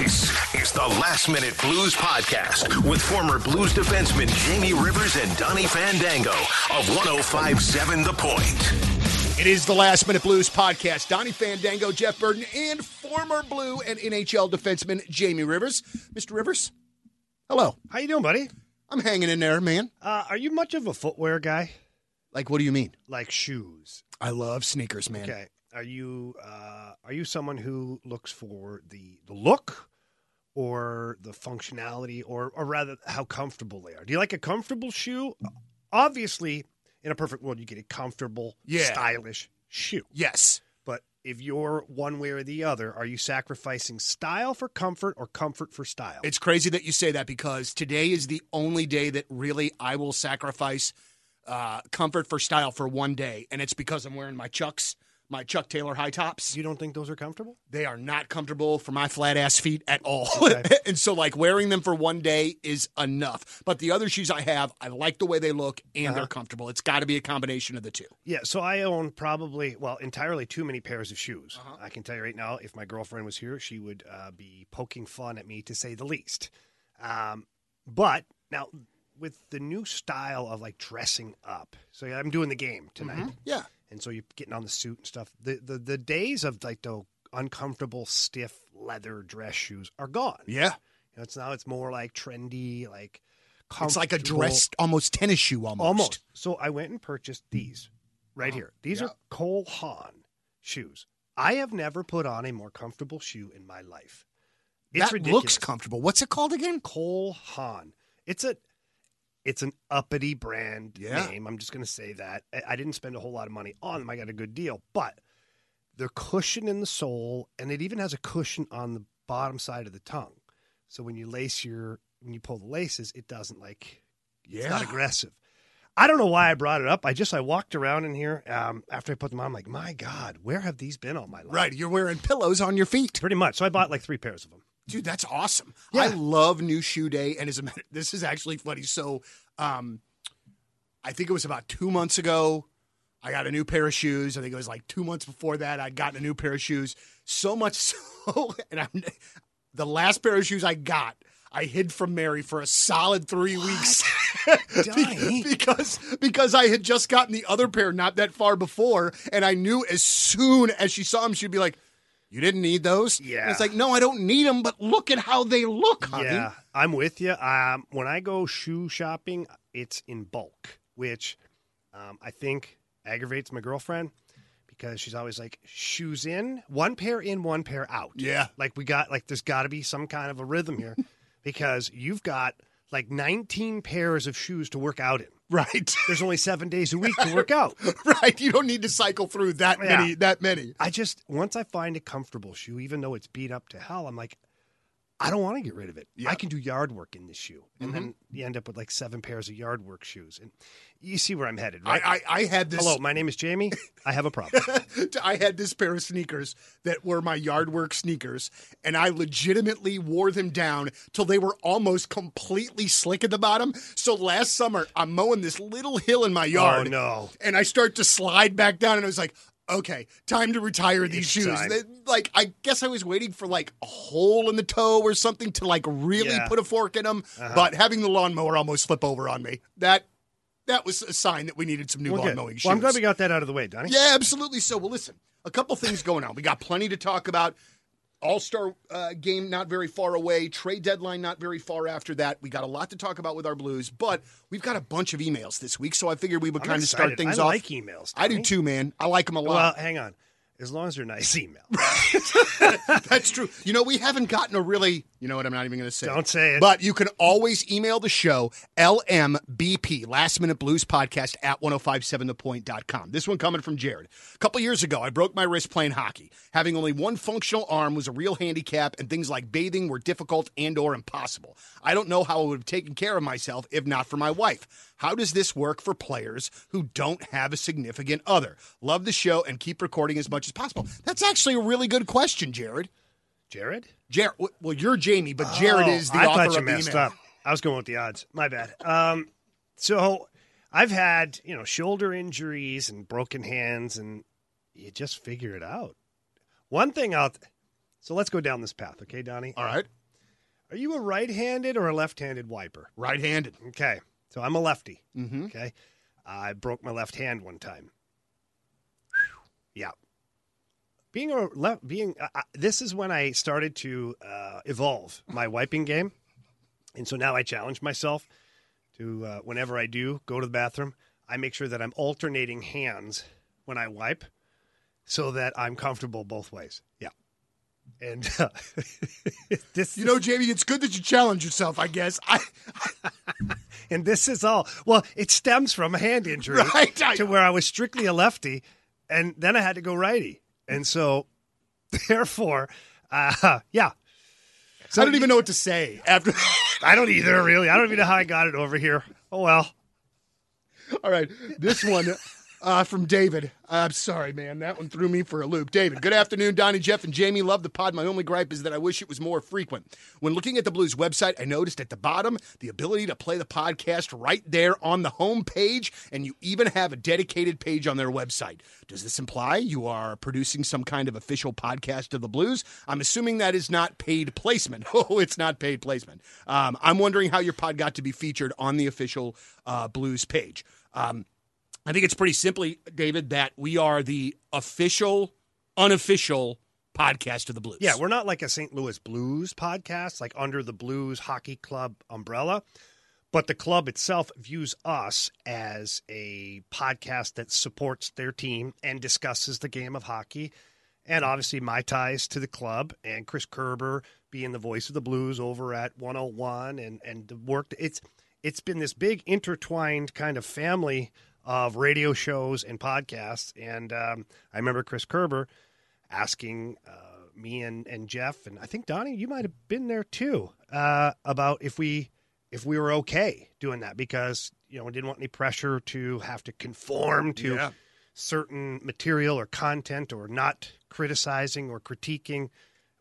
This is the Last Minute Blues Podcast with former Blues defenseman Jamie Rivers and Donnie Fandango of 1057 The Point. It is the Last Minute Blues Podcast. Donnie Fandango, Jeff Burton, and former Blue and NHL defenseman Jamie Rivers. Mr. Rivers, hello. How you doing, buddy? I'm hanging in there, man. Uh, are you much of a footwear guy? Like, what do you mean? Like shoes? I love sneakers, man. Okay. Are you uh, are you someone who looks for the the look or the functionality or or rather how comfortable they are? Do you like a comfortable shoe? Obviously, in a perfect world, you get a comfortable, Yeah. stylish shoe. Yes. But if you're one way or the other, are you sacrificing style for comfort or comfort for style? It's crazy that you say that because today is the only day that really I will sacrifice uh, comfort for style for one day, and it's because I'm wearing my Chucks, my Chuck Taylor high tops. you don't think those are comfortable? They are not comfortable for my flat ass feet at all. Okay. and so, like, wearing them for one day is enough. But the other shoes I have, I like the way they look and Uh-huh. they're comfortable. It's got to be a combination of the two. Yeah, so I own probably, well, entirely too many pairs of shoes. Uh-huh. I can tell you right now, if my girlfriend was here, she would uh, be poking fun at me to say the least. Um, but now, with the new style of like dressing up, so yeah, I'm doing the game tonight, Yeah. And so you're getting on the suit and stuff. The the, the days of like the uncomfortable, stiff leather dress shoes are gone. Yeah. You know, it's now it's more like trendy, like It's like a dressed, almost tennis shoe almost. Almost. So I went and purchased these right Oh, here. These yeah. are Cole Haan shoes. I have never put on a more comfortable shoe in my life. It's that ridiculous. looks comfortable. What's it called again? Cole Haan. It's a it's an uppity brand Yeah. name. I'm just going to say that. I- didn't spend a whole lot of money on them. I got a good deal, but the cushion in the sole, and it even has a cushion on the bottom side of the tongue. So when you lace your when you pull the laces, it doesn't like it's not Yeah. aggressive. I don't know why I brought it up. I just I walked around in here um, after I put them on. I'm like, my God, where have these been all my life? Right. You're wearing pillows on your feet. Pretty much. So I bought like three pairs of them. Dude, that's awesome. Yeah. I love New Shoe Day. And as a matter, this is actually funny. So, um, I think it was about two months ago. I got a new pair of shoes. I think it was like two months before that. I'd gotten a new pair of shoes. So much so, and I'm the last pair of shoes I got. I hid from Mary for a solid three weeks because because I had just gotten the other pair not that far before, and I knew as soon as she saw them, she'd be like, "You didn't need those." Yeah. And it's like, no, I don't need them, but look at how they look, honey. Yeah, I'm with you. Um, when I go shoe shopping, it's in bulk, which um, I think aggravates my girlfriend because she's always like, shoes in, one pair in, one pair out. Yeah. Like we got, like, there's got to be some kind of a rhythm here because you've got like 19 pairs of shoes to work out in. Right. There's only seven days a week to work out. right. You don't need to cycle through that Yeah. many. That many. I just once I find a comfortable shoe, even though it's beat up to hell, I'm like, I don't want to get rid of it. Yeah. I can do yard work in this shoe, and then Mm-hmm. you end up with like seven pairs of yard work shoes, and you see where I'm headed, I, right? I I had this. Hello, my name is Jamie. I have a problem. I had this pair of sneakers that were my yard work sneakers, and I legitimately wore them down till they were almost completely slick at the bottom. So last summer, I'm mowing this little hill in my yard. Oh no! and I start to slide back down, and I was like, okay, time to retire these It's shoes. They- like, I guess I was waiting for like a hole in the toe or something to like really Yeah. put a fork in them, Uh-huh. but having the lawnmower almost flip over on me, that that was a sign that we needed some new Well, lawn mowing shoes. Well, I'm glad we got that out of the way, Donnie. Yeah, absolutely. So, well, listen, a couple things going on. We got plenty to talk about. All Star uh, game not very far away. Trade deadline not very far after that. We got a lot to talk about with our Blues, but we've got a bunch of emails this week, so I figured we would kind of start things I off. like emails. I do too, man. I like them a lot. Well, hang on. As long as they're nice email. That's true. You know, we haven't gotten a really, you know what, I'm not even going to say. Don't say it. But you can always email the show, LMBP, Last Minute Blues Podcast at 1057thepoint.com. This one coming from Jared. A couple years ago, I broke my wrist playing hockey. Having only one functional arm was a real handicap, and things like bathing were difficult and or impossible. I don't know how I would have taken care of myself if not for my wife. How does this work for players who don't have a significant other? Love the show and keep recording as much as possible. That's actually a really good question, Jared. Jared? Jared, well, you're Jamie, but Jared Oh, is the I author thought you of the messed email. up. I was going with the odds. My bad. Um, so I've had you know shoulder injuries and broken hands, and you just figure it out. One thing out. So let's go down this path, okay, Donnie? All right, Are you a right-handed or a left-handed wiper? right-handed. Okay, so I'm a lefty. Mm-hmm. Okay, I broke my left hand one time. Yeah, being a left, being uh, uh, this is when I started to uh, evolve my wiping game, and so now I challenge myself to uh, whenever I do go to the bathroom, I make sure that I'm alternating hands when I wipe, so that I'm comfortable both ways. Yeah, and uh, this You know, Jamie, it's good that you challenge yourself. I guess. I And this is all. Well, it stems from a hand injury Right, to where I was strictly a lefty, and then I had to go righty, and so therefore, uh, yeah. So I don't even know what to say after. I don't either, really. I don't even know how I got it over here. Oh well. All right, this one uh, from David. I'm sorry, man. That one threw me for a loop. David, good afternoon, Donnie, Jeff, and Jamie. Love the pod. My only gripe is that I wish it was more frequent. When looking at the Blues website, I noticed at the bottom the ability to play the podcast right there on the home page, and you even have a dedicated page on their website. Does this imply you are producing some kind of official podcast of the Blues? I'm assuming that is not paid placement. Oh, it's not paid placement. Um, I'm wondering how your pod got to be featured on the official uh, Blues page. Um, I think it's pretty simply, David, that we are the official, unofficial podcast of the Blues. Yeah, we're not like a St. Louis Blues podcast, like under the Blues Hockey Club umbrella, but the club itself views us as a podcast that supports their team and discusses the game of hockey. And obviously, my ties to the club and Chris Kerber being the voice of the Blues over at 101 and, and the work. It's, it's been this big intertwined kind of family of radio shows and podcasts. And um, I remember Chris Kerber asking uh, me and, and Jeff and I think Donnie, you might have been there too, uh, about if we if we were okay doing that because you know we didn't want any pressure to have to conform to Yeah. certain material or content or not criticizing or critiquing,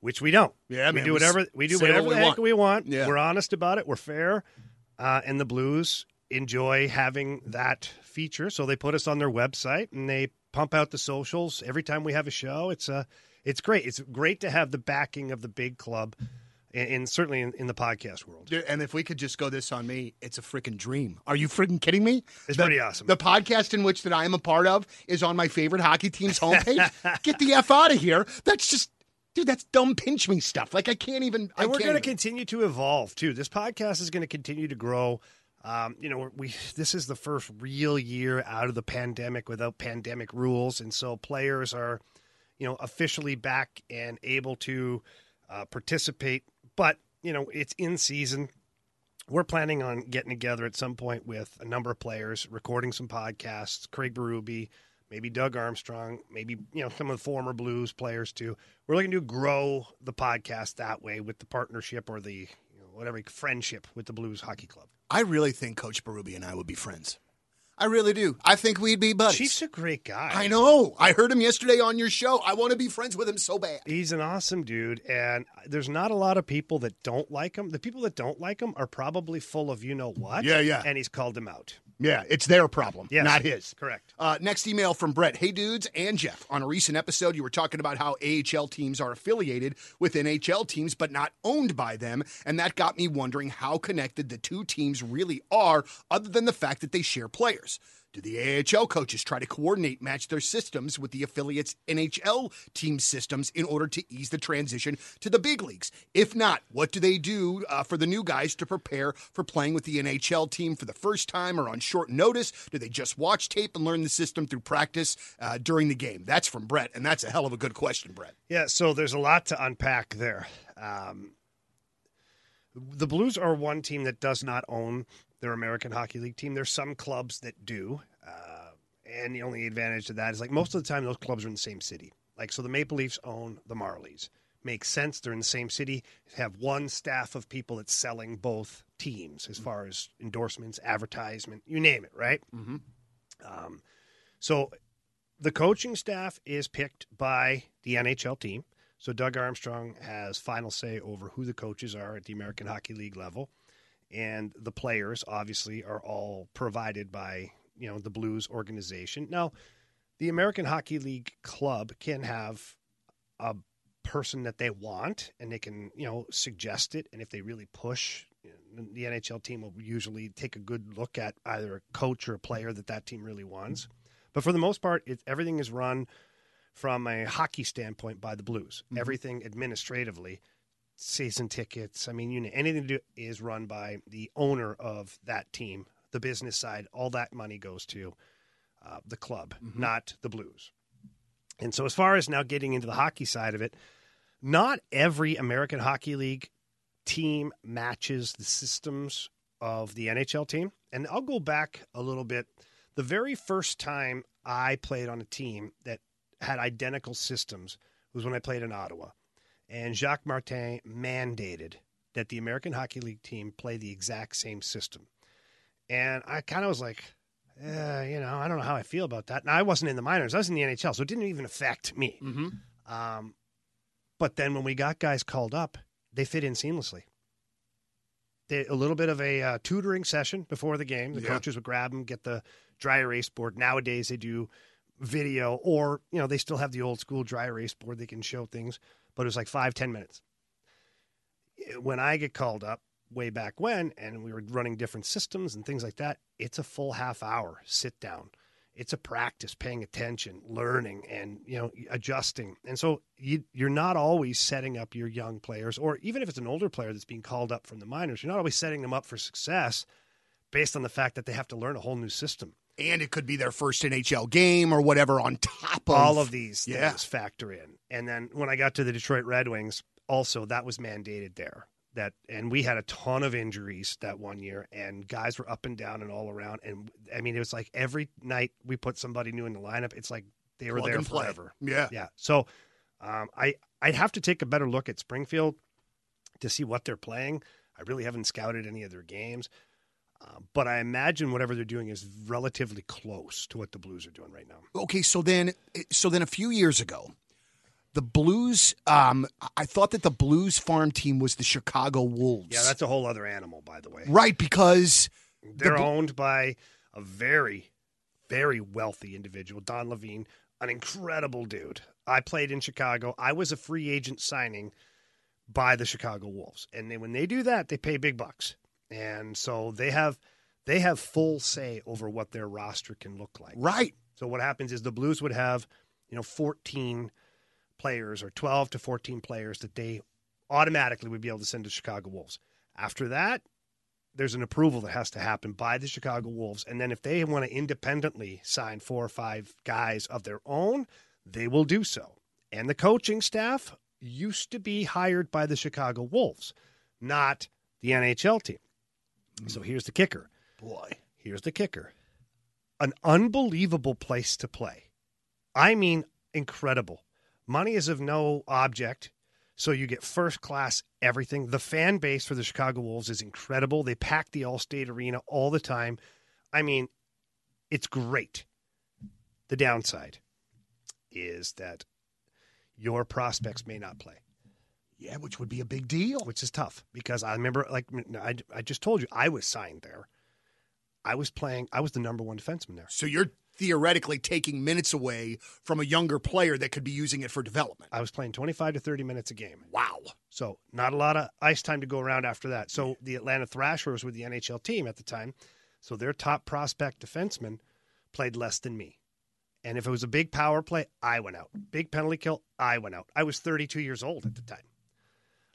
which we don't. Yeah, we man, do whatever we do what whatever we the heck want. we want. Yeah. We're honest about it. We're fair, uh, and the Blues enjoy having that feature, so they put us on their website and they pump out the socials every time we have a show. It's a it's great. It's great to have the backing of the big club, and, and certainly in, in the podcast world. And if we could just go this on me, it's a freaking dream. Are you freaking kidding me? It's The- pretty awesome. The podcast in which that I am a part of is on my favorite hockey team's homepage. Get the f out of here. That's just, dude. That's dumb pinch me stuff. Like I can't even. I and we're going to continue to evolve too. This podcast is going to continue to grow. Um, you know, we this is the first real year out of the pandemic without pandemic rules, and so players are, you know, officially back and able to uh, participate. But you know, it's in season. We're planning on getting together at some point with a number of players, recording some podcasts. Craig Berube, maybe Doug Armstrong, maybe you know some of the former Blues players too. We're looking to grow the podcast that way with the partnership or the you know, whatever friendship with the Blues Hockey Club. I really think Coach Berube and I would be friends. I really do. I think we'd be buddies. Chief's a great guy. I know. I heard him yesterday on your show. I want to be friends with him so bad. He's an awesome dude, and there's not a lot of people that don't like him. The people that don't like him are probably full of you know what. Yeah, yeah. And he's called them out. Yeah, it's their problem, Yes. not his. Correct. Uh, next email from Brett. Hey, dudes and Jeff. On a recent episode, you were talking about how AHL teams are affiliated with NHL teams, but not owned by them. And that got me wondering how connected the two teams really are, other than the fact that they share players. Do the AHL coaches try to coordinate, match their systems with the affiliates' NHL team systems in order to ease the transition to the big leagues? If not, what do they do uh, for the new guys to prepare for playing with the NHL team for the first time or on short notice? Do they just watch tape and learn the system through practice uh, during the game? That's from Brett, and that's a hell of a good question, Brett. Yeah, so there's a lot to unpack there. Um, the Blues are one team that does not own their American Hockey League team. There's some clubs that do, uh, and the only advantage to that is like most of the time those clubs are in the same city. Like so, the Maple Leafs own the Marlies. Makes sense. They're in the same city. Have one staff of people that's selling both teams as far as endorsements, advertisement, you name it, right? Mm-hmm. Um, so the coaching staff is picked by the NHL team. So Doug Armstrong has final say over who the coaches are at the American Hockey League level, and the players obviously are all provided by you know the Blues organization. Now, the American Hockey League club can have a person that they want, and they can you know suggest it, and if they really push. The NHL team will usually take a good look at either a coach or a player that that team really wants. But for the most part, it, everything is run from a hockey standpoint by the Blues. Mm-hmm. Everything administratively, season tickets, I mean, you know, anything to do is run by the owner of that team. The business side, all that money goes to uh, the club, Mm-hmm. not the Blues. And so, as far as now getting into the hockey side of it, not every American Hockey League team matches the systems of the NHL team. And I'll go back a little bit. The very first time I played on a team that had identical systems was when I played in Ottawa. And Jacques Martin mandated that the American Hockey League team play the exact same system. And I kind of was like, eh, you know, I don't know how I feel about that. And I wasn't in the minors, I was in the NHL, so it didn't even affect me. Mm-hmm. Um, but then when we got guys called up, they fit in seamlessly. They, a little bit of a uh, tutoring session before the game. The Yeah. coaches would grab them, get the dry erase board. Nowadays they do video, or you know they still have the old school dry erase board. They can show things, but it was like five ten minutes. When I get called up way back when, and we were running different systems and things like that, it's a full half hour sit down. It's a practice paying attention learning and you know adjusting. And so you, you're not always setting up your young players or even if it's an older player that's being called up from the minors you're not always setting them up for success based on the fact that they have to learn a whole new system And it could be their first NHL game or whatever on top of all of these Yeah. things factor in. And then when i got to the detroit red wings also that was mandated there. That and we had a ton of injuries that one year and guys were up and down and all around. And i mean it was like every night we put somebody new in the lineup it's like they were plug there forever. Yeah. yeah. So um, i i'd have to take a better look at springfield to see what they're playing. I really haven't scouted any of their games uh, but i imagine whatever they're doing is relatively close to what the blues are doing right now Okay, so then, so then a few years ago, the Blues. Um, I thought that the Blues farm team was the Chicago Wolves. yeah that's a whole other animal by the way right because They're Bl- owned by a very, very wealthy individual, Don Levin, an incredible dude. I played in Chicago. I was a free agent signing by the Chicago Wolves, and then when they do that, they pay big bucks, and so they have they have full say over what their roster can look like. right. So what happens is the Blues would have, you know, 14 players or 12 to 14 players that they automatically would be able to send to Chicago Wolves. After that, there's an approval that has to happen by the Chicago Wolves. And then if they want to independently sign four or five guys of their own, they will do so. And the coaching staff used to be hired by the Chicago Wolves, not the NHL team. So here's the kicker. Boy. Here's the kicker an unbelievable place to play. I mean, incredible. Money is of no object. So you get first class everything. The fan base for the Chicago Wolves is incredible. They pack the Allstate Arena all the time. I mean, it's great. The downside is that your prospects may not play Yeah, which would be a big deal. which is tough because I remember, like I, I just told you, I was signed there. I was playing. I was the number one defenseman there. So you're theoretically taking minutes away from a younger player that could be using it for development. I was playing twenty five to thirty minutes a game. Wow. So not a lot of ice time to go around after that. So the Atlanta Thrashers were with the NHL team at the time. So their top prospect defenseman played less than me. And if it was a big power play, I went out. Big penalty kill, I went out. I was 32 years old at the time.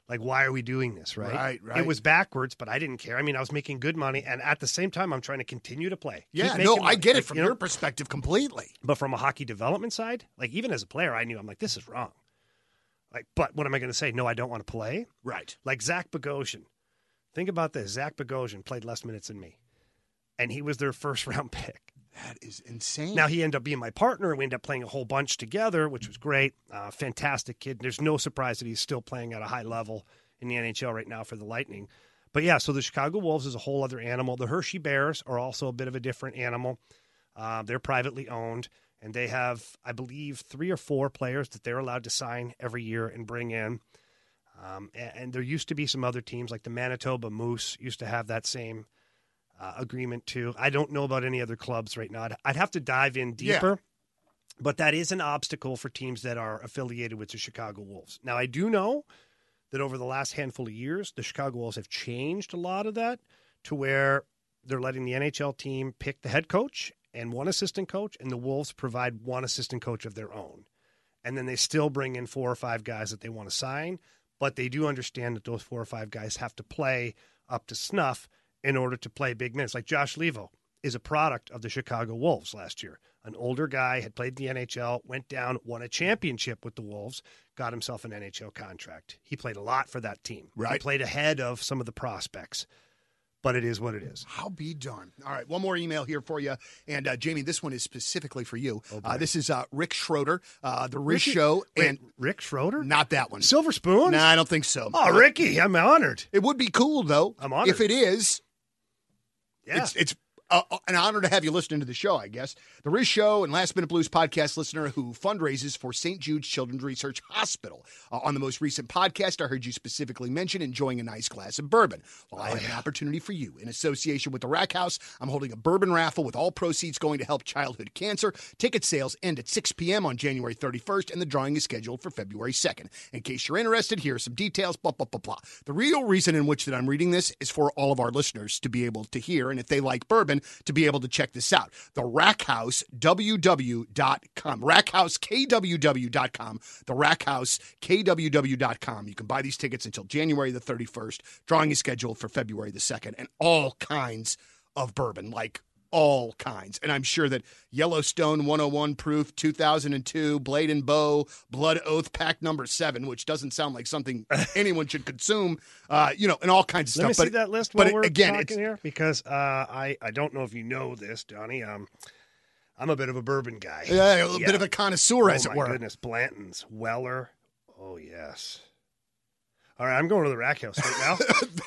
Like, why are we doing this, right? Right, right. It was backwards, but I didn't care. I mean, I was making good money, and at the same time, I'm trying to continue to play. Yeah, no, I get it Like, from you know, your perspective completely. but from a hockey development side, like even as a player, I knew I'm like, this is wrong. Like, but what am I going to say? No, I don't want to play. Right. Like Zach Bogosian. Think about this. Zach Bogosian played less minutes than me, and he was their first round pick. That is insane. Now he ended up being my partner, and we ended up playing a whole bunch together, which was great. Uh, fantastic kid. There's no surprise that he's still playing at a high level in the NHL right now for the Lightning. But yeah, so the Chicago Wolves is a whole other animal. The Hershey Bears are also a bit of a different animal. Uh, they're privately owned, and they have, I believe, three or four players that they're allowed to sign every year and bring in. Um, and, and there used to be some other teams like the Manitoba Moose used to have that same uh, agreement too. I don't know about any other clubs right now. I'd, I'd have to dive in Yeah. deeper, but that is an obstacle for teams that are affiliated with the Chicago Wolves. Now, I do know that over the last handful of years, the Chicago Wolves have changed a lot of that to where they're letting the NHL team pick the head coach and one assistant coach, and the Wolves provide one assistant coach of their own. And then they still bring in four or five guys that they want to sign, but they do understand that those four or five guys have to play up to snuff in order to play big minutes. Like Josh Leivo is a product of the Chicago Wolves last year. An older guy had played the NHL, went down, won a championship with the Wolves, got himself an NHL contract. He played a lot for that team. He Right. played ahead of some of the prospects. But it is what it is. How be darned. All right, one more email here for you. And uh, Jamie, this one is specifically for you. uh, this is uh, Rick Schroeder, uh, The Riz Ricky- Show. Wait, and Rick Schroeder? not that one. Silver Spoon? No, I don't think so. Oh, Ricky, I'm honored. It would be cool, though. I'm honored. If it is, Yeah. it's, it's uh, an honor to have you listening to the show, I guess. The Riz Show and Last Minute Blues podcast listener who fundraises for St. Jude's Children's Research Hospital. Uh, on the most recent podcast, I heard you specifically mention enjoying a nice glass of bourbon. Well, I have an opportunity for you. In association with the Rack House, I'm holding a bourbon raffle with all proceeds going to help childhood cancer. Ticket sales end at 6 p.m. on January 31st, and the drawing is scheduled for February 2nd. In case you're interested, here are some details. Blah, blah, blah, blah. The real reason in which that I'm reading this is for all of our listeners to be able to hear, and if they like bourbon, to be able to check this out. The Rack House, www.com. RackHouseKWW.com. The Rack House, KWW.com. You can buy these tickets until January the 31st. Drawing is scheduled for February the 2nd, and all kinds of bourbon, like all kinds. And I'm sure that Yellowstone 101 proof 2002 Blade and Bow Blood Oath pack number 7 which doesn't sound like something anyone should consume uh you know and all kinds of Let me stuff see that list but while it- we're again talking here because uh, I I don't know if you know this, Donnie. Um, I'm a bit of a bourbon guy. yeah, a Yeah. bit of a connoisseur oh as it my were. goodness, Blanton's, Weller. Oh yes. All right, I'm going to the Rack House right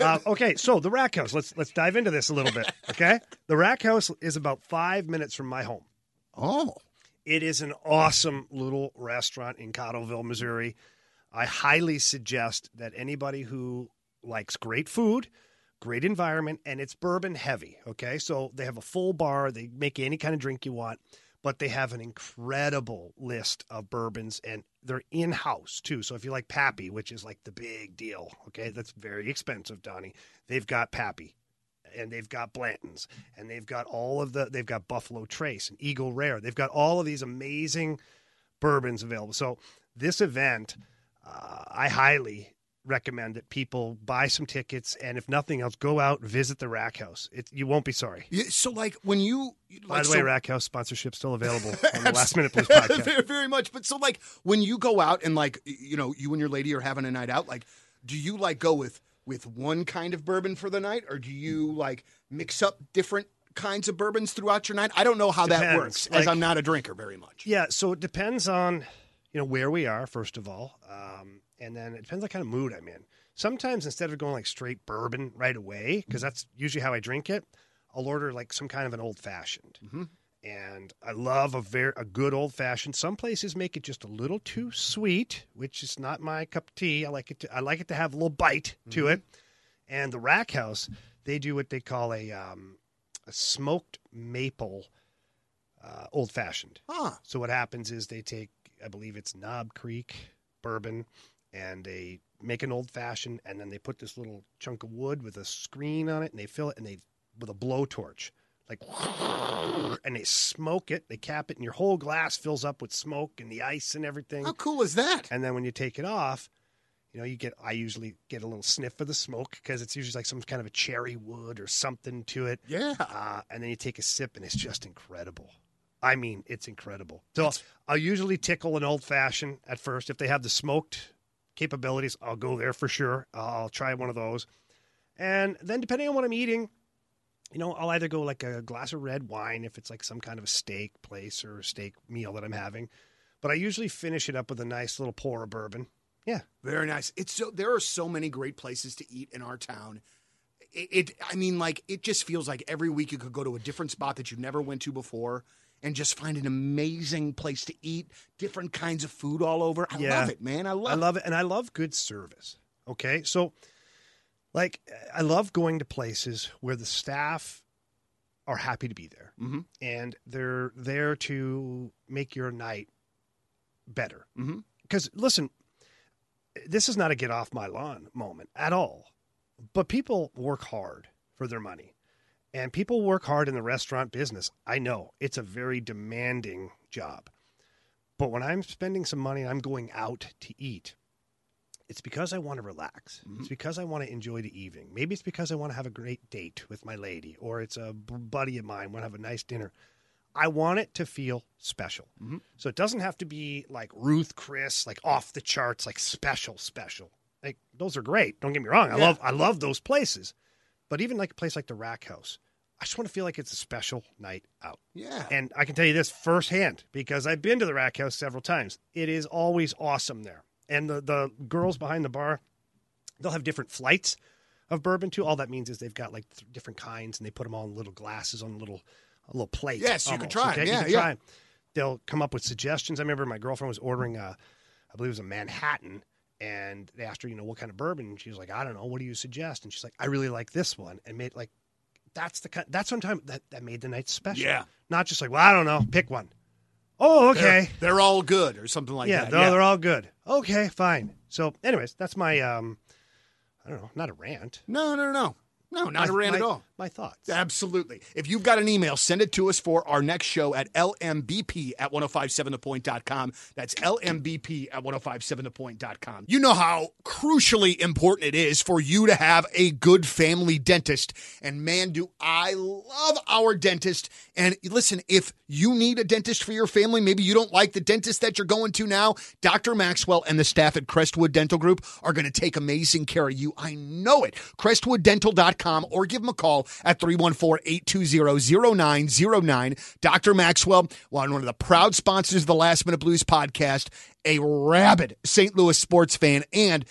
now. uh, okay, so the Rack House. Let's let's dive into this a little bit. Okay, the Rack House is about five minutes from my home. Oh. It is an awesome little restaurant in Cottleville, Missouri. I highly suggest that anybody who likes great food, great environment, and it's bourbon heavy. Okay, so they have a full bar. They make any kind of drink you want, but they have an incredible list of bourbons, and they're in house too. So if you like Pappy, which is like the big deal, okay, that's very expensive, Donnie. They've got Pappy and they've got Blanton's, and they've got all of the they've got Buffalo Trace and Eagle Rare. They've got all of these amazing bourbons available. So this event, uh, I highly recommend that people buy some tickets, and if nothing else, go out visit the Rack House. It, you won't be sorry. Yeah, so like when you By like, the way, so- Rack House sponsorship still available on the Last Minute please podcast. very, very much. But so like when you go out and like you know you and your lady are having a night out, like do you like go with with one kind of bourbon for the night, or do you like mix up different kinds of bourbons throughout your night? I don't know how that Depends. works, as Like- I'm not a drinker very much. Yeah, so it depends on you know where we are first of all, um, and then it depends on kind of mood I'm in. Sometimes instead of going like straight bourbon right away, because that's usually how I drink it, I'll order like some kind of an old fashioned. And I love a very a good old fashioned. Some places make it just a little too sweet, which is not my cup of tea. I like it. To, I like it to have a little bite to it. And the Rack House, they do what they call a um, a smoked maple uh, old fashioned. Huh. So what happens is they take, I believe it's Knob Creek bourbon, and they make an old fashioned, and then they put this little chunk of wood with a screen on it, and they fill it, and they with a blowtorch like, and they smoke it. They cap it, and your whole glass fills up with smoke and the ice and everything. How cool is that? And then when you take it off, you know, you get. I usually get a little sniff of the smoke because it's usually like some kind of a cherry wood or something to it. Yeah. Uh, and then you take a sip, and it's just incredible. I mean, it's incredible. So I'll usually tickle an old fashioned at first. If they have the smoked capabilities, I'll go there for sure. I'll try one of those. And then depending on what I'm eating, you know, I'll either go like a glass of red wine if it's like some kind of a steak place or a steak meal that I'm having. But I usually finish it up with a nice little pour of bourbon. Yeah. Very nice. It's so there are so many great places to eat in our town. It, it I mean, like it just feels like every week you could go to a different spot that you never went to before and just find an amazing place to eat, different kinds of food all over. I Yeah. love it, man. I love I love it, and I love good service. Okay, so like I love going to places where the staff are happy to be there, Mhm. and they're there to make your night better. Because listen, this is not a get off my lawn moment at all, but people work hard for their money. And people work hard in the restaurant business. I know it's a very demanding job. But when I'm spending some money and I'm going out to eat, it's because I want to relax. It's mm-hmm. because I want to enjoy the evening. Maybe it's because I want to have a great date with my lady, or it's a buddy of mine want to have a nice dinner. I want it to feel special. Mm-hmm. So it doesn't have to be like Ruth Chris, like off the charts, like special, special. Like those are great. Don't get me wrong. I Yeah. love I love those places. But even like a place like the Rack House, I just want to feel like it's a special night out. Yeah. And I can tell you this firsthand because I've been to the Rack House several times. It is always awesome there. And the, the girls behind the bar, they'll have different flights of bourbon too. All that means is they've got like th- different kinds and they put them all in little glasses on a little a little plate. Yes, you can try. okay? You Yeah, can yeah. try. They'll come up with suggestions. I remember my girlfriend was ordering a, I believe it was a Manhattan, and they asked her, you know, what kind of bourbon, and she was like, I don't know, what do you suggest? And she's like, I really like this one, and made like, that's the kind, that's sometimes that that made the night special. Yeah. not just like, well, I don't know, pick one. Oh, okay. They're, they're all good or something like yeah, that. they're, they're all good. Okay, fine. So, anyways, that's my um, I don't know, not a rant. No, no, no, no. No, not My- a rant my- at all. My thoughts. Absolutely. If you've got an email, send it to us for our next show at lmbp at 1057thepoint.com. That's lmbp at 1057thepoint.com. You know how crucially important it is for you to have a good family dentist. And man, do I love our dentist. And listen, if you need a dentist for your family, maybe you don't like the dentist that you're going to now, Dr. Maxwell and the staff at Crestwood Dental Group are going to take amazing care of you. I know it. CrestwoodDental.com or give him a call at 314-820-0909. Dr. Maxwell, one of the proud sponsors of the Last Minute Blues podcast, a rabid St. Louis sports fan, and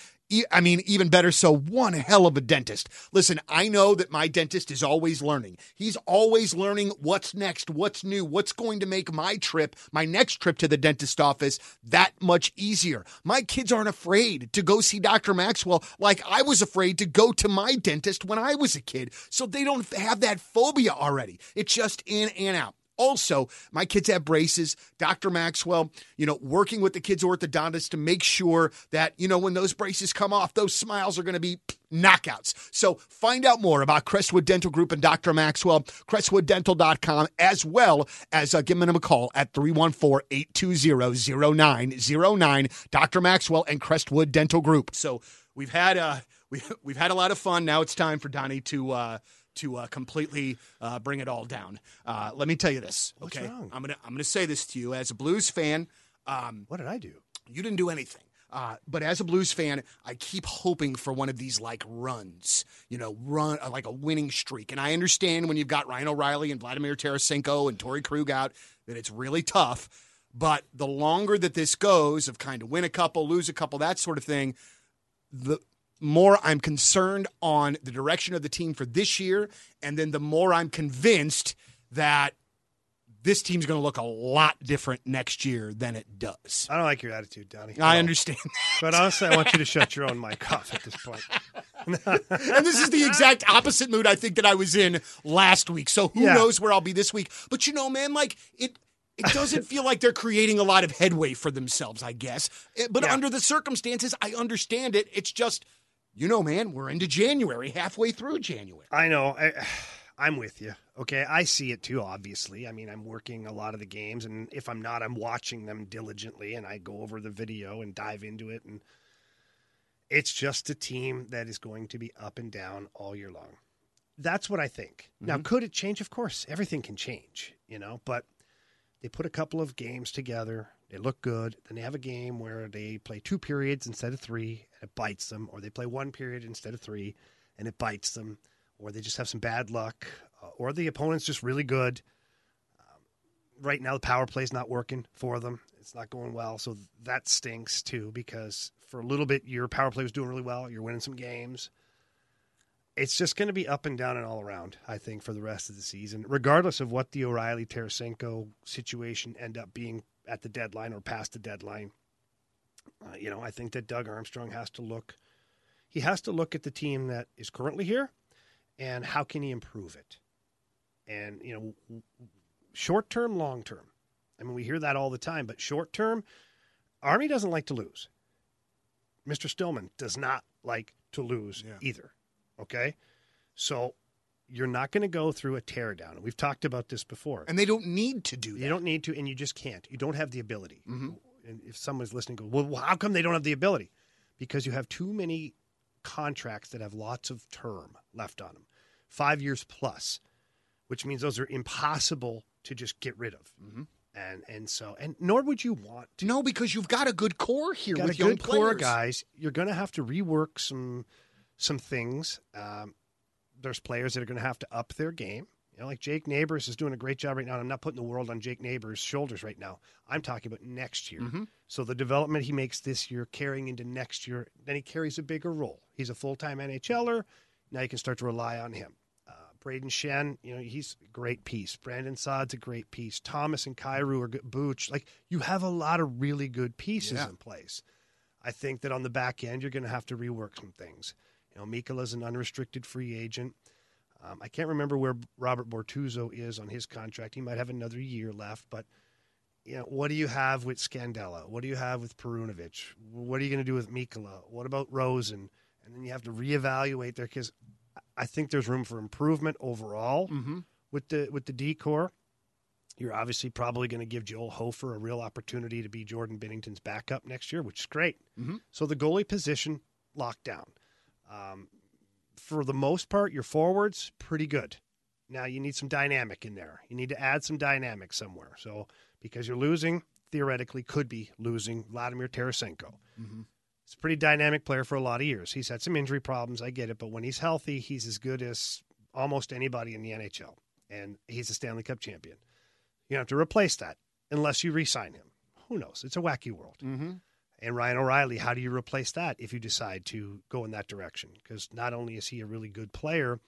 I mean, even better so, one hell of a dentist. Listen, I know that my dentist is always learning. He's always learning what's next, what's new, what's going to make my trip, my next trip to the dentist office, that much easier. My kids aren't afraid to go see Dr. Maxwell like I was afraid to go to my dentist when I was a kid. So they don't have that phobia already. It's just in and out. Also, my kids have braces. Dr. Maxwell, you know, working with the kids' orthodontist to make sure that, you know, when those braces come off, those smiles are going to be knockouts. So find out more about Crestwood Dental Group and Dr. Maxwell, crestwooddental.com, as well as uh, give them a call at 314-820-0909. Dr. Maxwell and Crestwood Dental Group. So we've had uh, we, we've had a lot of fun. Now it's time for Donnie to uh, to uh, completely uh, bring it all down. Uh, let me tell you this, okay? I'm gonna I'm gonna say this to you as a Blues fan. Um, What did I do? you didn't do anything. Uh, but as a Blues fan, I keep hoping for one of these like runs, you know, run uh, like a winning streak. And I understand when you've got Ryan O'Reilly and Vladimir Tarasenko and Torey Krug out that it's really tough. But the longer that this goes, of kind of win a couple, lose a couple, that sort of thing, the more I'm concerned on the direction of the team for this year, and then the more I'm convinced that this team's going to look a lot different next year than it does. I don't like your attitude, Donnie. I No. understand. But honestly, I want you to shut your own mic off at this point. and this is the exact opposite mood I think that I was in last week. So who Yeah. knows where I'll be this week? But you know, man, like it. It doesn't feel like they're creating a lot of headway for themselves, I guess. Eh, But Yeah. under the circumstances, I understand it. It's just, you know, man, we're into January, halfway through January. I know. I, I'm with you. Okay, I see it too. Obviously, I mean, I'm working a lot of the games, and if I'm not, I'm watching them diligently, and I go over the video and dive into it, and it's just a team that is going to be up and down all year long. That's what I think. Mm-hmm. Now, could it change? Of course, everything can change, you know. But they put a couple of games together. They look good. Then they have a game where they play two periods instead of three, and it bites them, or they play one period instead of three, and it bites them or they just have some bad luck, uh, or the opponent's just really good. Um, right now, the power play is not working for them. It's not going well, so that stinks too. Because for a little bit, your power play was doing really well. You're winning some games. It's just going to be up and down and all around, I think, for the rest of the season, regardless of what the O'Reilly Tarasenko situation end up being at the deadline or past the deadline. Uh, you know, I think that Doug Armstrong has to look. He has to look at the team that is currently here and how can he improve it? And, you know, short term, long term. I mean, we hear that all the time, but short term, Army doesn't like to lose. Mr. Stillman does not like to lose yeah. either. Okay? So you're not going to go through a teardown. We've talked about this before. And they don't need to do that. You don't need to, and you just can't. You don't have the ability. Mm-hmm. And if someone's listening, go, well, how come they don't have the ability? Because you have too many contracts that have lots of term left on them, five years plus, which means those are impossible to just get rid of. Mm-hmm. And and so and nor would you want to. No, because you've got a good core here got with a young good players. core guys. You're going to have to rework some some things. Um, there's players that are going to have to up their game. You know, like Jake Neighbors is doing a great job right now. I'm not putting the world on Jake Neighbors' shoulders right now. I'm talking about next year. Mm-hmm. So the development he makes this year, carrying into next year, then he carries a bigger role. He's a full time NHLer. Now you can start to rely on him. Uh, Brayden Schenn, you know, he's a great piece. Brandon Saad's a great piece. Thomas and Kyrou are good. Booch, like you have a lot of really good pieces yeah. in place. I think that on the back end, you're going to have to rework some things. You know, Mikkola's an unrestricted free agent. Um, I can't remember where Robert Bortuzzo is on his contract. He might have another year left, but you know, what do you have with Scandella? What do you have with Perunovich? What are you going to do with Mikkola? What about Rosen? And then you have to reevaluate there because I think there's room for improvement overall mm-hmm. with the with the decor. You're obviously probably going to give Joel Hofer a real opportunity to be Jordan Binnington's backup next year, which is great. Mm-hmm. So the goalie position locked down. Um, for the most part, your forwards pretty good. Now you need some dynamic in there. You need to add some dynamic somewhere. So because you're losing, theoretically could be losing Vladimir Tarasenko. Mm-hmm. He's a pretty dynamic player for a lot of years. He's had some injury problems, I get it, but when he's healthy, he's as good as almost anybody in the NHL, and he's a Stanley Cup champion. You have to replace that unless you re-sign him. Who knows? It's a wacky world. Mm-hmm. And Ryan O'Reilly, how do you replace that if you decide to go in that direction? Because not only is he a really good player,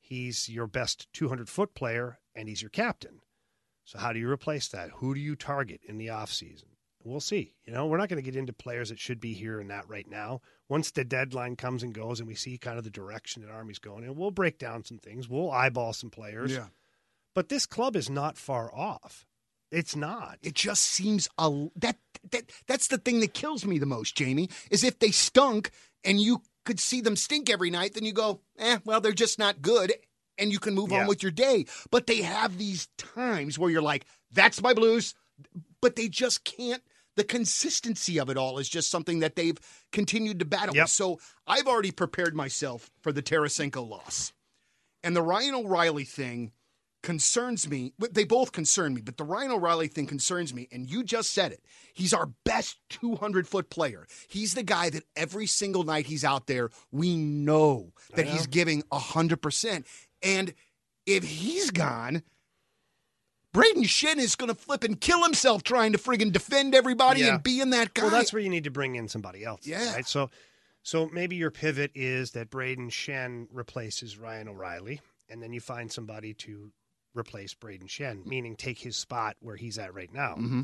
he's your best 200 foot player and he's your captain. So how do you replace that? Who do you target in the offseason? We'll see. You know, we're not going to get into players that should be here and that right now. Once the deadline comes and goes and we see kind of the direction that Army's going, and we'll break down some things. We'll eyeball some players. Yeah. But this club is not far off. It's not. It just seems a that that that's the thing that kills me the most, Jamie. Is if they stunk and you could see them stink every night, then you go, eh, well, they're just not good, and you can move yeah. on with your day. But they have these times where you're like, that's my Blues, but they just can't. The consistency of it all is just something that they've continued to battle yep. with. So I've already prepared myself for the Tarasenko loss. And the Ryan O'Reilly thing concerns me. They both concern me, but the Ryan O'Reilly thing concerns me. And you just said it. He's our best 200 foot player. He's the guy that every single night he's out there, we know that know. he's giving 100%. And if he's gone, Brayden Schenn is going to flip and kill himself trying to friggin' defend everybody yeah. and in that guy. Well, that's where you need to bring in somebody else. Yeah. Right? So, so maybe your pivot is that Brayden Schenn replaces Ryan O'Reilly, and then you find somebody to replace Brayden Schenn, meaning take his spot where he's at right now. Mm-hmm.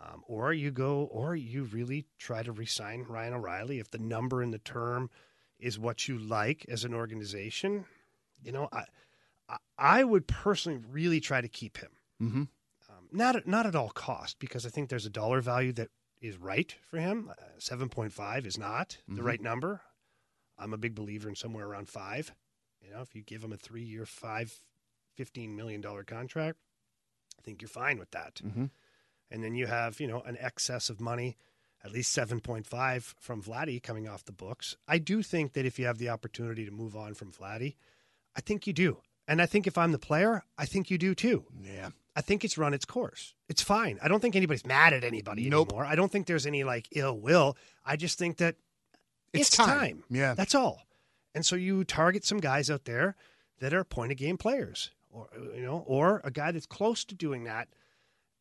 Um, or you go, or you really try to resign Ryan O'Reilly if the number in the term is what you like as an organization. You know, I I would personally really try to keep him. Mm-hmm. Um, not at, not at all cost because I think there's a dollar value that is right for him. Uh, Seven point five is not mm-hmm. the right number. I'm a big believer in somewhere around five. You know, if you give him a three year, five fifteen million dollar contract, I think you're fine with that. Mhm. And then you have you know an excess of money, at least seven point five from Vladdy coming off the books. I do think that if you have the opportunity to move on from Vladdy, I think you do. And I think if I'm the player, I think you do too. Yeah. I think it's run its course. It's fine. I don't think anybody's mad at anybody Nope. anymore. I don't think there's any like ill will. I just think that It's it's, time. time. Yeah. That's all. And so you target some guys out there that are point of game players or you know, or a guy that's close to doing that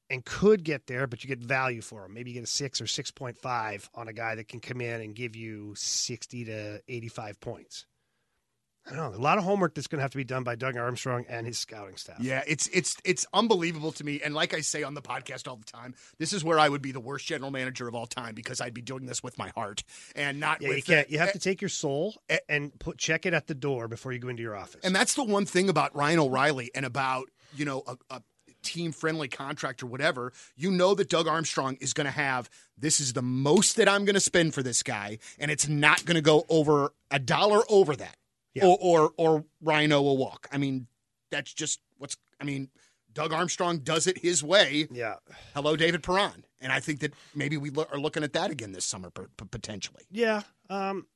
and could get there, but you get value for him. Maybe you get a six or six point five on a guy that can come in and give you sixty to eighty five points. I don't know. A lot of homework that's going to have to be done by Doug Armstrong and his scouting staff. Yeah, it's it's it's unbelievable to me. And like I say on the podcast all the time, this is where I would be the worst general manager of all time because I'd be doing this with my heart and not Yeah, with you can't. You have uh, to take your soul and put check it at the door before you go into your office. And that's the one thing about Ryan O'Reilly and about, you know, a, a team friendly contract or whatever. You know that Doug Armstrong is going to have this is the most that I'm going to spend for this guy, and it's not going to go over a dollar over that. Yeah. Or, or, or Rhino will walk. I mean, that's just what's, I mean, Doug Armstrong does it his way. yeah, Hello, David Perron. And I think that maybe we lo- are looking at that again this summer, p- p- potentially. yeah. Um,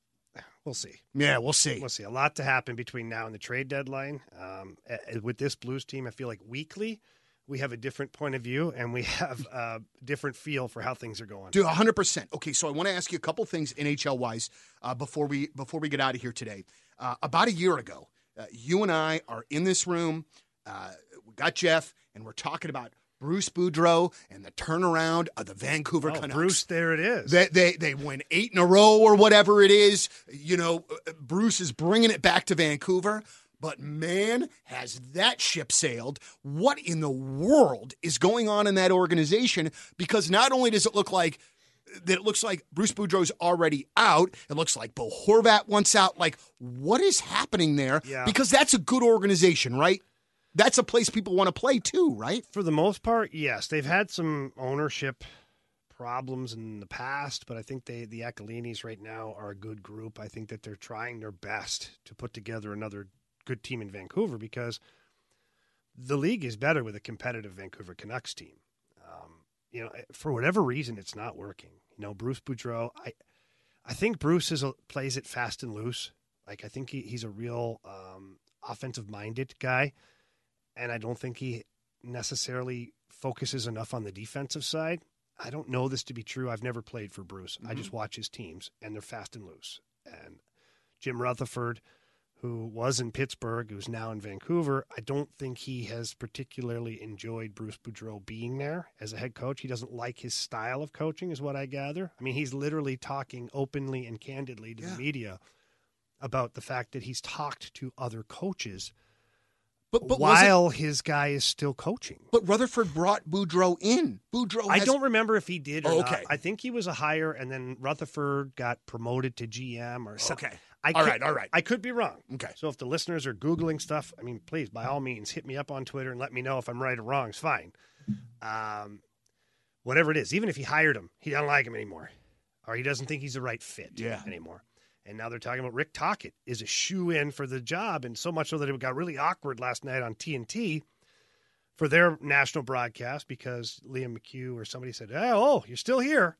we'll see. Yeah, we'll see. We'll see. A lot to happen between now and the trade deadline. Um, with this Blues team, I feel like weekly we have a different point of view and we have a different feel for how things are going. Dude, hundred percent. Okay, so I want to ask you a couple things NHL wise uh, before we before we get out of here today. Uh, about a year ago, uh, you and I are in this room. Uh, we got Jeff, and we're talking about Bruce Boudreau and the turnaround of the Vancouver Oh, Canucks. Bruce, there it is. They, they they win eight in a row or whatever it is. You know, uh, Bruce is bringing it back to Vancouver. But man, has that ship sailed? What in the world is going on in that organization? Because not only does it look like that it looks like Bruce Boudreau's already out. It looks like Bo Horvat wants out. Like, what is happening there? Yeah. Because that's a good organization, right? That's a place people want to play too, right? For the most part, yes. They've had some ownership problems in the past, but I think they the Aquilinis right now are a good group. I think that they're trying their best to put together another good team in Vancouver because the league is better with a competitive Vancouver Canucks team. Um, you know, for whatever reason, it's not working. You know, Bruce Boudreau, I, I think Bruce is a, plays it fast and loose. Like I think he, he's a real um, offensive minded guy, and I don't think he necessarily focuses enough on the defensive side. I don't know this to be true. I've never played for Bruce. I just watch his teams, and they're fast and loose. And Jim Rutherford, who was in Pittsburgh, who's now in Vancouver, I don't think he has particularly enjoyed Bruce Boudreau being there as a head coach. He doesn't like his style of coaching, is what I gather. I mean, he's literally talking openly and candidly to Yeah. the media about the fact that he's talked to other coaches But but was it- while his guy is still coaching. but Rutherford brought Boudreau in. Boudreau. I don't remember if he did or Oh, not. okay. I think he was a hire, and then Rutherford got promoted to GM or something. Okay. I All could, right, all right. I could be wrong. Okay. So if the listeners are googling stuff, I mean, please, by all means, hit me up on Twitter and let me know if I'm right or wrong. It's fine. Um, whatever it is, even if he hired him, he doesn't like him anymore, or he doesn't think he's the right fit Yeah. anymore. And now they're talking about Rick Tocchet is a shoe in for the job, and so much so that it got really awkward last night on TNT for their national broadcast because Liam McHugh or somebody said, "Oh, oh, you're still here,"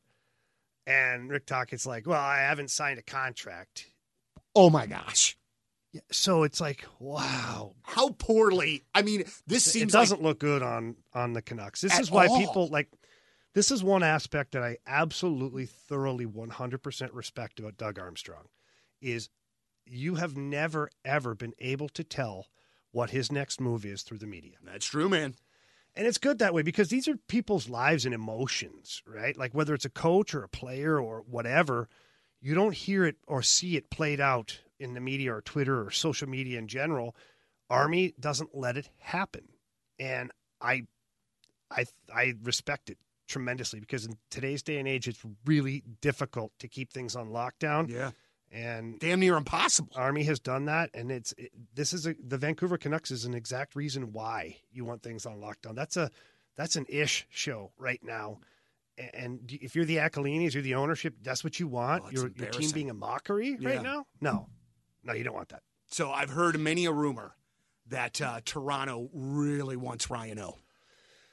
and Rick Tocchet's like, "Well, I haven't signed a contract." Oh my gosh. Yeah, So it's like, wow, How poorly. I mean, this it seems doesn't like look good on on the Canucks. This is why all. people like. This is one aspect that I absolutely, thoroughly, one hundred percent respect about Doug Armstrong, is you have never ever been able to tell what his next move is through the media. That's true, man. And it's good that way because these are people's lives and emotions, right? Like whether it's a coach or a player or whatever, you don't hear it or see it played out in the media or Twitter or social media in general. Army doesn't let it happen. And I I I respect it tremendously because in today's day and age it's really difficult to keep things on lockdown Yeah. and Damn near impossible. Army has done that, and it's it, this is a the Vancouver Canucks is an exact reason why you want things on lockdown. That's a that's an ish show right now, and if you're the Aquilinis, you're the ownership. That's what you want. Oh, your your team being a mockery Yeah. right now. No, no, you don't want that. So I've heard many a rumor that uh, Toronto really wants Ryan O.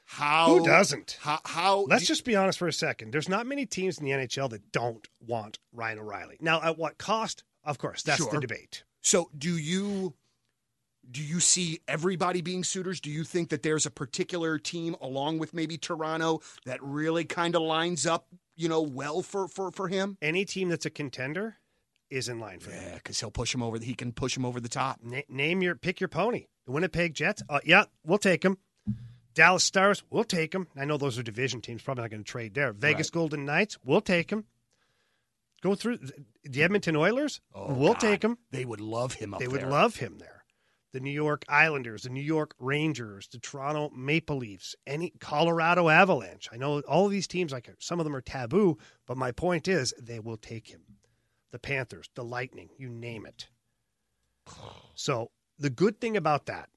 How Who doesn't? How? how Let's just be honest for a second. There's not many teams in the NHL that don't want Ryan O'Reilly. Now, at what cost? Of course, that's Sure. the debate. So, do you do you see everybody being suitors? Do you think that there's a particular team, along with maybe Toronto, that really kind of lines up, you know, well for for for him? Any team that's a contender is in line for him. Yeah, because he'll push him over. He can push him over the top. Na- name your pick your pony. The Winnipeg Jets. Uh, yeah, we'll take them. Dallas Stars. We'll take them. I know those are division teams. Probably not going to trade there. Vegas Right. Golden Knights. We'll take them. Go through the Edmonton Oilers. Oh, we'll God. take them. They would love him up They would love him there. The New York Islanders, the New York Rangers, the Toronto Maple Leafs, any Colorado Avalanche. I know all of these teams, like some of them are taboo, but my point is they will take him. The Panthers, the Lightning, you name it. So the good thing about that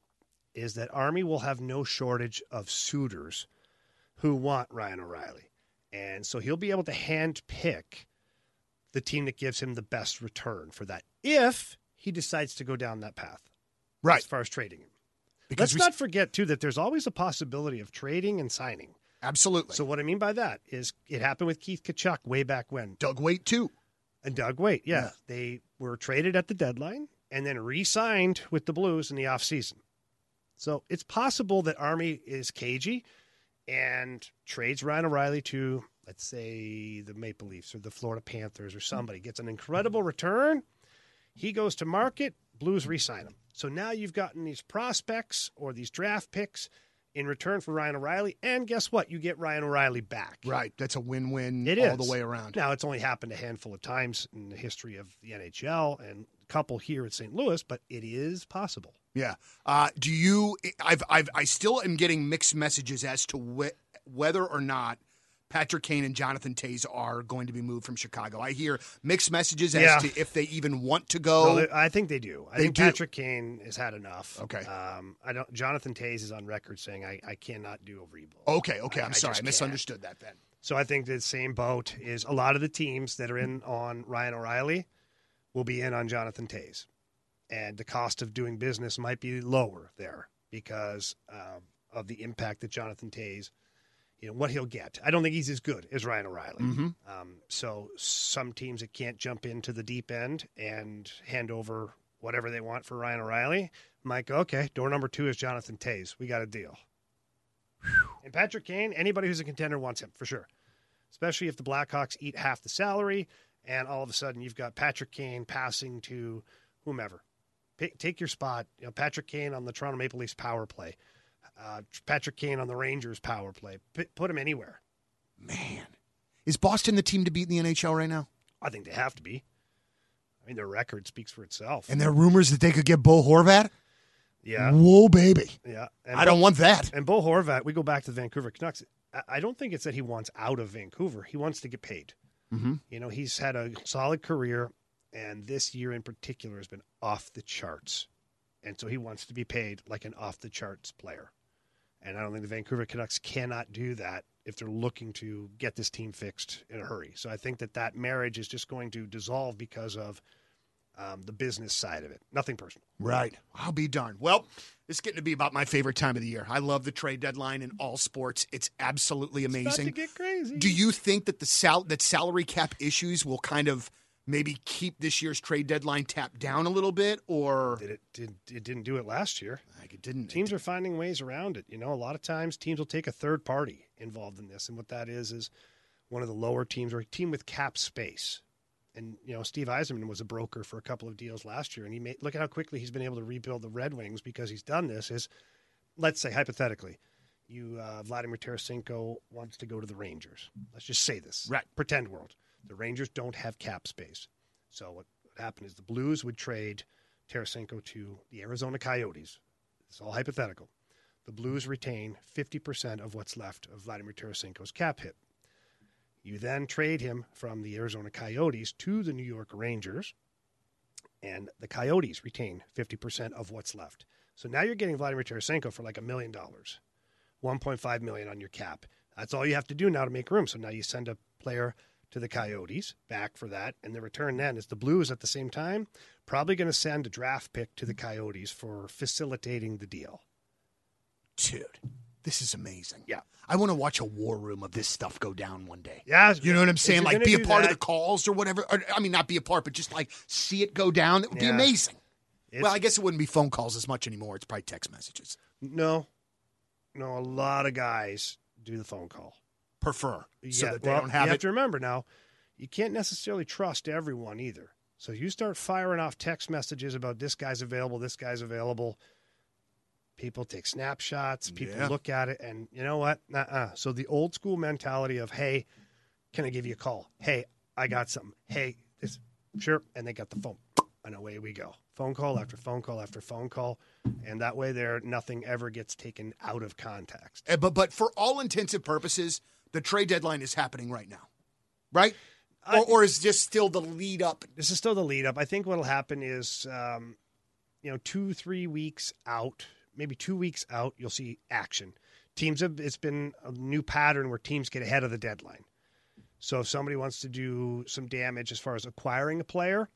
is that Army will have no shortage of suitors who want Ryan O'Reilly. And so he'll be able to hand pick the team that gives him the best return for that if he decides to go down that path right? as far as trading him. Because Let's not forget too that there's always a possibility of trading and signing. absolutely. So what I mean by that is it happened with Keith Tkachuk way back when. Doug Weight too. And Doug Weight, yeah, Yeah. they were traded at the deadline and then re-signed with the Blues in the offseason. So it's possible that Army is cagey and trades Ryan O'Reilly to, let's say, the Maple Leafs or the Florida Panthers or somebody, gets an incredible return. He goes to market, Blues re-sign him. So now you've gotten these prospects or these draft picks in return for Ryan O'Reilly, and guess what? You get Ryan O'Reilly back. Right. That's a win-win It all is. the way around. Now, it's only happened a handful of times in the history of the NHL and a couple here at St. Louis, but it is possible. Yeah. Uh, do you? I've, I've, I still am getting mixed messages as to wh- whether or not Patrick Kane and Jonathan Toews are going to be moved from Chicago. I hear mixed messages as Yeah. to if they even want to No, go. they- I think they do. I. They think do. Patrick Kane has had enough. Okay. Um, I don't. Jonathan Toews is on record saying I, I cannot do a rebuild. okay. Okay. I- I'm sorry. I misunderstood that then. So I think the same boat is a lot of the teams that are in on Ryan O'Reilly will be in on Jonathan Toews, and the cost of doing business might be lower there because um, of the impact that Jonathan Toews, you know, what he'll get. I don't think he's as good as Ryan O'Reilly. Mm-hmm. Um, so some teams that can't jump into the deep end and hand over whatever they want for Ryan O'Reilly might go, okay, door number two is Jonathan Toews. We got a deal. And Patrick Kane, anybody who's a contender wants him for sure, especially if the Blackhawks eat half the salary and all of a sudden you've got Patrick Kane passing to whomever. Pick, take your spot. You know, Patrick Kane on the Toronto Maple Leafs power play, uh, Patrick Kane on the Rangers power play. P- put him anywhere. Man, is Boston the team to beat in the NHL right now? I think they have to be. I mean, their record speaks for itself. And there are rumors that they could get Bo Horvat. yeah, Whoa, baby! yeah. And I don't want that. And Bo Horvat, we go back to the Vancouver Canucks. I- I don't think it's that he wants out of Vancouver. He wants to get paid. Mm-hmm. You know, he's had a solid career, and this year in particular has been off the charts. And so he wants to be paid like an off the charts player. And I don't think the Vancouver Canucks cannot do that if they're looking to get this team fixed in a hurry. So I think that that marriage is just going to dissolve because of um, the business side of it. Nothing personal. Right. I'll be darned. Well, it's getting to be about my favorite time of the year. I love the trade deadline in all sports. It's absolutely It's amazing. to get crazy. Do you think that the sal- that salary cap issues will kind of maybe keep this year's trade deadline tapped down a little bit, or Did it did it didn't do it last year? like it didn't? teams are finding ways around it. You know, a lot of times teams will take a third party involved in this, and what that is is one of the lower teams or a team with cap space. And you know, Steve Yzerman was a broker for a couple of deals last year, and he made look at how quickly he's been able to rebuild the Red Wings because he's done this. Is let's say hypothetically, you uh, Vladimir Tarasenko wants to go to the Rangers. Let's just say this, Right. Pretend world. The Rangers don't have cap space, so what would happen is the Blues would trade Tarasenko to the Arizona Coyotes. It's all hypothetical. The Blues retain 50% of what's left of Vladimir Tarasenko's cap hit. You then trade him from the Arizona Coyotes to the New York Rangers, and the Coyotes retain 50% of what's left. So now you're getting Vladimir Tarasenko for like a million dollars, 1.5 million on your cap. That's all you have to do now to make room. So now you send a player to the Coyotes back for that. And the return then is the Blues at the same time probably going to send a draft pick to the Coyotes for facilitating the deal. Dude, this is amazing. Yeah. I want to watch a war room of this stuff go down one day. Yeah, You know what I'm saying? Like be a part of the calls or whatever. Or, I mean, not be a part, but just like see it go down. It would be amazing. It's- well, I guess it wouldn't be phone calls as much anymore. It's probably text messages. No, no, a lot of guys do the phone call. Prefer so Yeah, that they well, don't have you it. have to remember now, you can't necessarily trust everyone either. So you start firing off text messages about this guy's available, this guy's available. People take snapshots, people Yeah. look at it, and you know what? Uh-uh. So the old school mentality of, hey, can I give you a call? Hey, I got something. Hey, this, sure. And they got the phone. And away we go. Phone call after phone call after phone call. And that way there, nothing ever gets taken out of context. Uh, But but for all intensive purposes, the trade deadline is happening right now, right? I- or, or is this still the lead up? this is still the lead up. I think what'll happen is, um, you know, two, three weeks out, maybe two weeks out, you'll see action. Teams have, it's been a new pattern where teams get ahead of the deadline. So if somebody wants to do some damage as far as acquiring a player,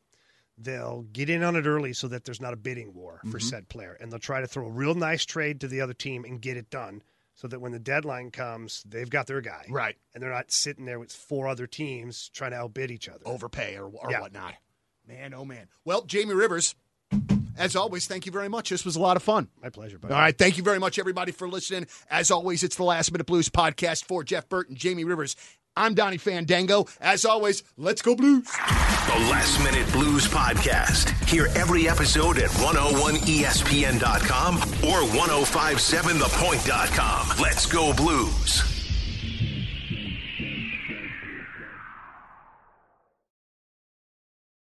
they'll get in on it early so that there's not a bidding war for said player. And they'll try to throw a real nice trade to the other team and get it done so that when the deadline comes, they've got their guy. Right. And they're not sitting there with four other teams trying to outbid each other. overpay or, or Yeah. whatnot. Man, oh man. Well, Jamie Rivers, as always, thank you very much. This was a lot of fun. My pleasure, buddy. All right. Thank you very much, everybody, for listening. As always, it's the Last Minute Blues podcast for Jeff Burton, Jamie Rivers. I'm Donnie Fandango. As always, let's go Blues. The Last Minute Blues Podcast. Hear every episode at 101ESPN.com or 1057thepoint.com. Let's go Blues.